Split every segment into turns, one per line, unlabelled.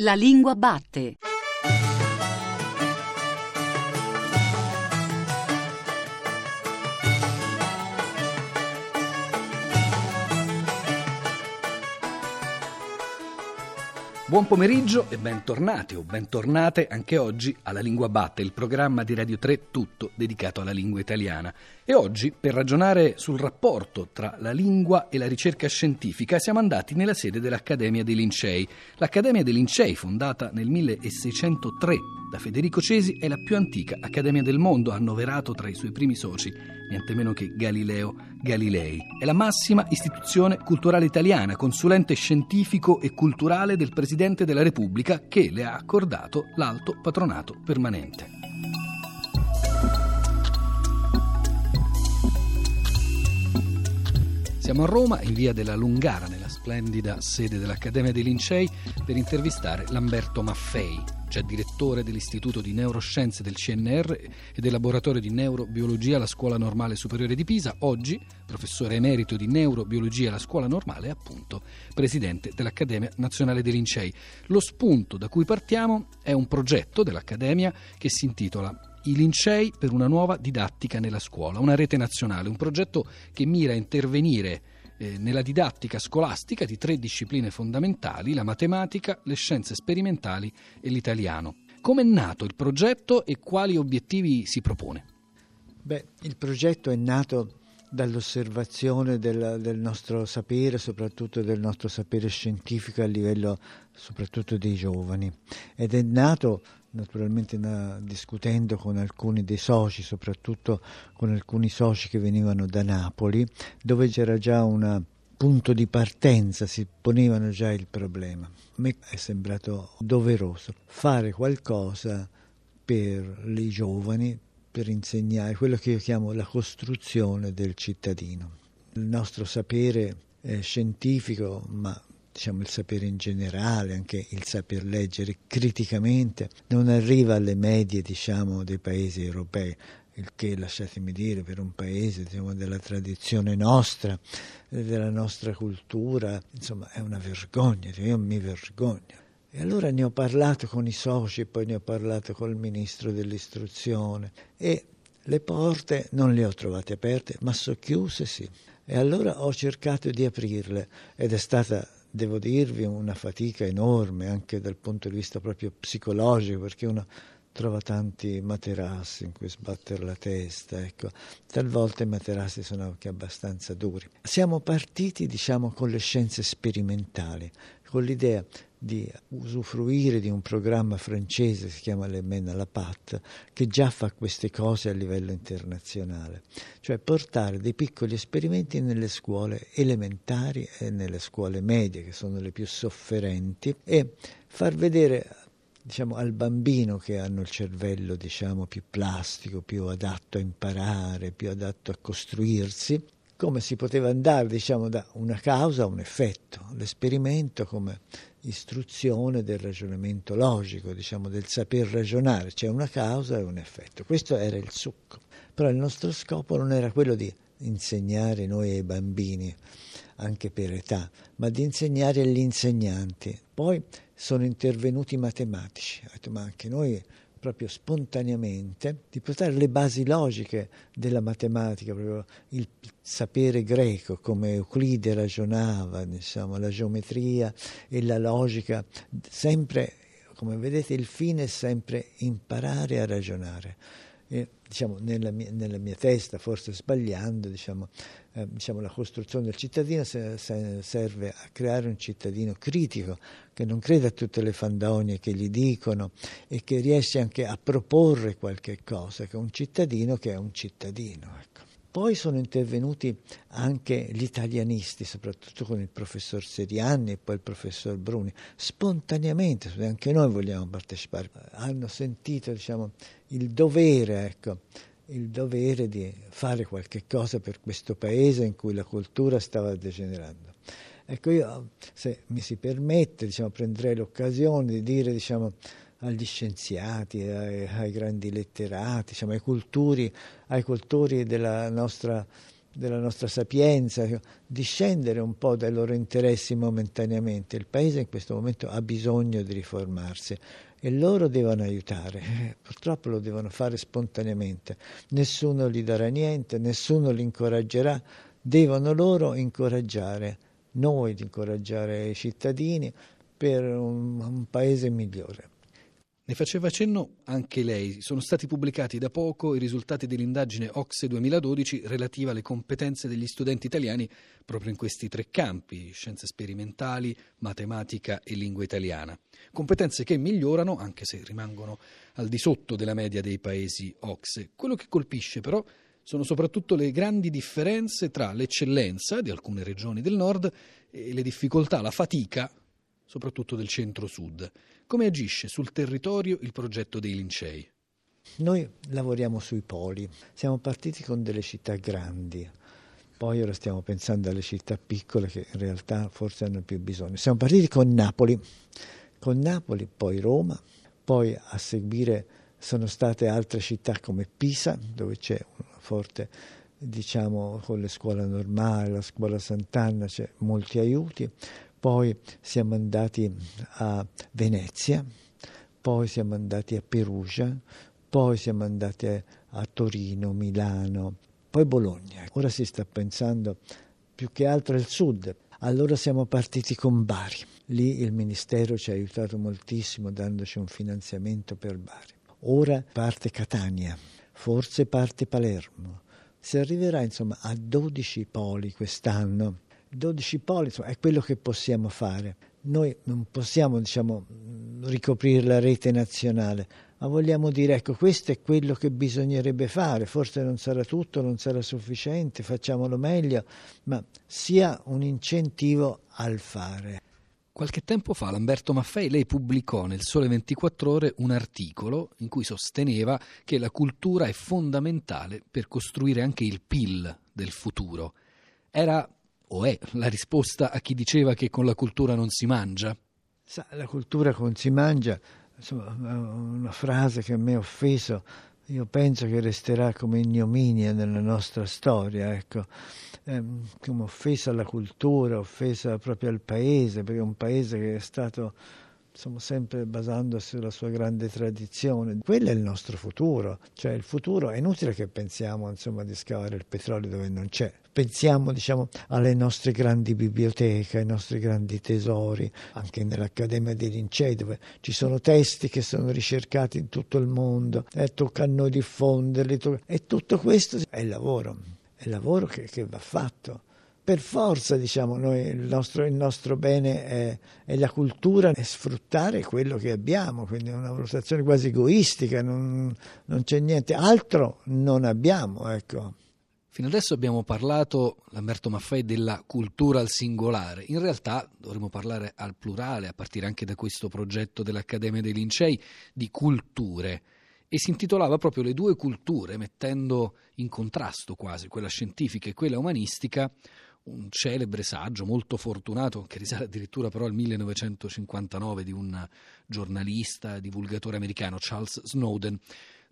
La lingua batte.
Buon pomeriggio e bentornati o bentornate anche oggi alla Lingua Batte, il programma di Radio 3 tutto dedicato alla lingua italiana. E oggi, per ragionare sul rapporto tra la lingua e la ricerca scientifica, siamo andati nella sede dell'Accademia dei Lincei. L'Accademia dei Lincei, fondata nel 1603 da Federico Cesi, è la più antica accademia del mondo, annoverato tra i suoi primi soci niente meno che Galileo Galilei. È la massima istituzione culturale italiana, consulente scientifico e culturale del Presidente della Repubblica che le ha accordato l'alto patronato permanente. Siamo a Roma, in via della Lungara, nella splendida sede dell'Accademia dei Lincei, per intervistare Lamberto Maffei, già direttore dell'Istituto di Neuroscienze del CNR e del Laboratorio di Neurobiologia alla Scuola Normale Superiore di Pisa, oggi professore emerito di Neurobiologia alla Scuola Normale e appunto presidente dell'Accademia Nazionale dei Lincei. Lo spunto da cui partiamo è un progetto dell'Accademia che si intitola i Lincei per una nuova didattica nella scuola, una rete nazionale, un progetto che mira a intervenire eh, nella didattica scolastica di tre discipline fondamentali, la matematica, le scienze sperimentali e l'italiano. Come è nato il progetto e quali obiettivi si propone?
Beh, il progetto è nato dall'osservazione del, del, nostro sapere, soprattutto del nostro sapere scientifico a livello soprattutto dei giovani ed è nato naturalmente na, discutendo con alcuni dei soci, soprattutto con alcuni soci che venivano da Napoli, dove c'era già un punto di partenza, si ponevano già il problema. A me è sembrato doveroso fare qualcosa per i giovani, per insegnare quello che io chiamo la costruzione del cittadino. Il nostro sapere scientifico, ma diciamo, il sapere in generale, anche il saper leggere criticamente, non arriva alle medie diciamo, dei paesi europei, il che, lasciatemi dire, per un paese diciamo, della tradizione nostra, della nostra cultura, insomma è una vergogna, io mi vergogno. E allora ne ho parlato con i soci, poi ne ho parlato col ministro dell'istruzione e le porte non le ho trovate aperte, ma socchiuse sì. E allora ho cercato di aprirle ed è stata devo dirvi, una fatica enorme anche dal punto di vista proprio psicologico, perché uno trova tanti materassi in cui sbattere la testa, ecco. Talvolta i materassi sono anche abbastanza duri. Siamo partiti, diciamo, con le scienze sperimentali, con l'idea di usufruire di un programma francese che si chiama Le Men à la Pat, che già fa queste cose a livello internazionale, cioè portare dei piccoli esperimenti nelle scuole elementari e nelle scuole medie, che sono le più sofferenti, e far vedere diciamo, al bambino che hanno il cervello diciamo, più plastico, più adatto a imparare, più adatto a costruirsi, come si poteva andare diciamo, da una causa a un effetto, l'esperimento come istruzione del ragionamento logico, diciamo, del saper ragionare, c'è una causa e un effetto. Questo era il succo. Però il nostro scopo non era quello di insegnare noi ai bambini, anche per età, ma di insegnare agli insegnanti. Poi sono intervenuti i matematici, ho detto ma anche noi proprio spontaneamente, di portare le basi logiche della matematica, proprio il sapere greco, come Euclide ragionava, diciamo, la geometria e la logica, sempre, come vedete, il fine è sempre imparare a ragionare. E, diciamo, nella, mia, nella mia testa, forse sbagliando, diciamo, eh, diciamo, la costruzione del cittadino serve a creare un cittadino critico, che non crede a tutte le fandonie che gli dicono e che riesce anche a proporre qualche cosa, che è un cittadino che è un cittadino. Ecco. Poi sono intervenuti anche gli italianisti, soprattutto con il professor Serianni e poi il professor Bruni, spontaneamente, anche noi vogliamo partecipare, hanno sentito diciamo, il dovere ecco, il dovere di fare qualche cosa per questo paese in cui la cultura stava degenerando. Ecco, io, se mi si permette, diciamo, prenderei l'occasione di dire diciamo, agli scienziati, ai, ai grandi letterati, diciamo, ai, culturi, ai cultori della nostra della nostra sapienza, discendere un po' dai loro interessi momentaneamente. Il Paese in questo momento ha bisogno di riformarsi e loro devono aiutare, eh, purtroppo lo devono fare spontaneamente, nessuno gli darà niente, nessuno li incoraggerà, devono loro incoraggiare, noi di incoraggiare i cittadini per un, un paese migliore.
Ne faceva cenno anche lei. Sono stati pubblicati da poco i risultati dell'indagine Ocse 2012 relativa alle competenze degli studenti italiani proprio in questi tre campi, scienze sperimentali, matematica e lingua italiana. Competenze che migliorano, anche se rimangono al di sotto della media dei paesi Ocse. Quello che colpisce però sono soprattutto le grandi differenze tra l'eccellenza di alcune regioni del nord e le difficoltà, la fatica soprattutto del centro-sud. Come agisce sul territorio il progetto dei Lincei?
Noi lavoriamo sui poli, siamo partiti con delle città grandi, poi ora stiamo pensando alle città piccole che in realtà forse hanno più bisogno. Siamo partiti con Napoli, con Napoli, poi Roma, poi a seguire sono state altre città come Pisa, dove c'è una forte, diciamo, con le scuole normali, la scuola Sant'Anna, c'è molti aiuti poi siamo andati a Venezia, poi siamo andati a Perugia, poi siamo andati a, Torino, Milano, poi Bologna. Ora si sta pensando più che altro al sud. Allora siamo partiti con Bari. Lì il Ministero ci ha aiutato moltissimo dandoci un finanziamento per Bari. Ora parte Catania, forse parte Palermo. Si arriverà insomma a 12 poli quest'anno 12 poli è quello che possiamo fare. Noi non possiamo diciamo, ricoprire la rete nazionale, ma vogliamo dire ecco questo è quello che bisognerebbe fare, forse non sarà tutto, non sarà sufficiente, facciamolo meglio, ma sia un incentivo al fare.
Qualche tempo fa Lamberto Maffei lei pubblicò nel Sole 24 ore un articolo in cui sosteneva che la cultura è fondamentale per costruire anche il PIL del futuro. Era o è la risposta a chi diceva che con la cultura non si mangia?
Sa, la cultura non si mangia, insomma, una frase che me ha offeso, io penso che resterà come ignominia nella nostra storia, ecco. eh, come offesa alla cultura, offesa proprio al paese, perché è un paese che è stato insomma, sempre basandosi sulla sua grande tradizione. Quello è il nostro futuro, cioè il futuro è inutile che pensiamo insomma, di scavare il petrolio dove non c'è. Pensiamo diciamo, alle nostre grandi biblioteche, ai nostri grandi tesori, anche nell'Accademia dei Lincei dove ci sono testi che sono ricercati in tutto il mondo eh, tocca a noi diffonderli. E tutto questo è lavoro, è lavoro che, che va fatto per forza diciamo noi il nostro, il nostro bene è, è, la cultura e sfruttare quello che abbiamo, quindi è una valutazione quasi egoistica, non, non c'è niente altro, non abbiamo. Ecco.
Fino adesso abbiamo parlato, Lamberto Maffei, della cultura al singolare. In realtà dovremmo parlare al plurale, a partire anche da questo progetto dell'Accademia dei Lincei, di culture. E si intitolava proprio Le due culture, mettendo in contrasto quasi quella scientifica e quella umanistica, un celebre saggio molto fortunato che risale addirittura però al 1959 di un giornalista, divulgatore americano Charles Snowden.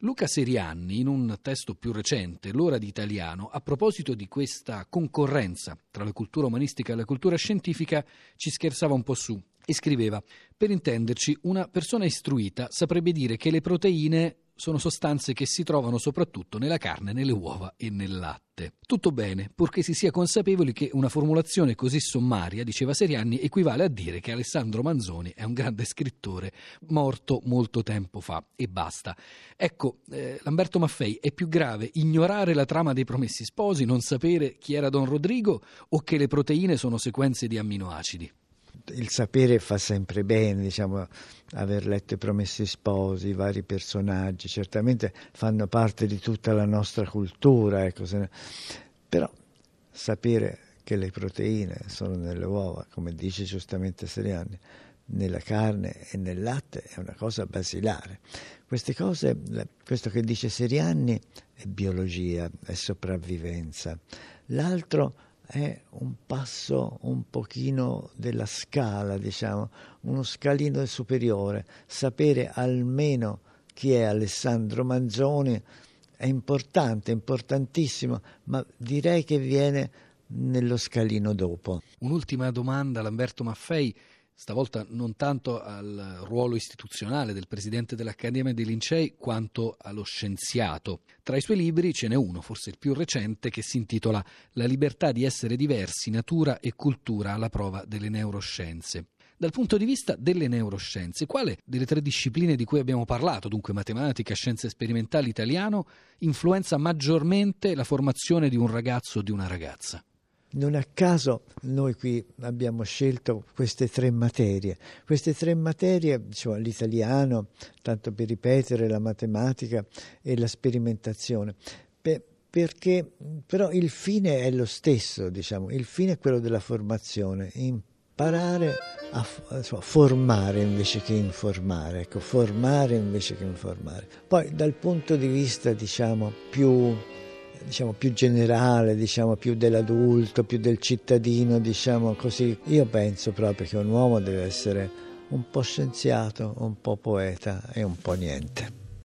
Luca Serianni, in un testo più recente, L'ora di italiano, a proposito di questa concorrenza tra la cultura umanistica e la cultura scientifica, ci scherzava un po' su e scriveva: Per intenderci, una persona istruita saprebbe dire che le proteine sono sostanze che si trovano soprattutto nella carne, nelle uova e nel latte. Tutto bene, purché si sia consapevoli che una formulazione così sommaria, diceva Serianni, equivale a dire che Alessandro Manzoni è un grande scrittore morto molto tempo fa e basta. Ecco, eh, Lamberto Maffei, è più grave ignorare la trama dei promessi sposi, non sapere chi era Don Rodrigo o che le proteine sono sequenze di amminoacidi?
Il sapere fa sempre bene, diciamo, aver letto i Promessi Sposi, i vari personaggi, certamente fanno parte di tutta la nostra cultura, ecco, ne... però sapere che le proteine sono nelle uova, come dice giustamente Seriani, nella carne e nel latte è una cosa basilare. Queste cose, questo che dice Seriani è biologia, è sopravvivenza. L'altro è un passo un pochino della scala, diciamo, uno scalino superiore, sapere almeno chi è Alessandro Manzoni è importante, importantissimo, ma direi che viene nello scalino dopo.
Un'ultima domanda, Lamberto Maffei stavolta non tanto al ruolo istituzionale del presidente dell'Accademia dei Lincei quanto allo scienziato. Tra i suoi libri ce n'è uno, forse il più recente, che si intitola La libertà di essere diversi, natura e cultura alla prova delle neuroscienze. Dal punto di vista delle neuroscienze, quale delle tre discipline di cui abbiamo parlato, dunque matematica, scienze sperimentali, italiano, influenza maggiormente la formazione di un ragazzo o di una ragazza?
Non a caso noi qui abbiamo scelto queste tre materie. Queste tre materie, diciamo, l'italiano, tanto per ripetere, la matematica e la sperimentazione. Per, perché però il fine è lo stesso, diciamo, il fine è quello della formazione, imparare a, a formare invece che informare, ecco, formare invece che informare. Poi dal punto di vista, diciamo, più diciamo, più generale, diciamo, più dell'adulto, più del cittadino, diciamo così. Io penso proprio che un uomo deve essere un po' scienziato, un po' poeta e un po' niente.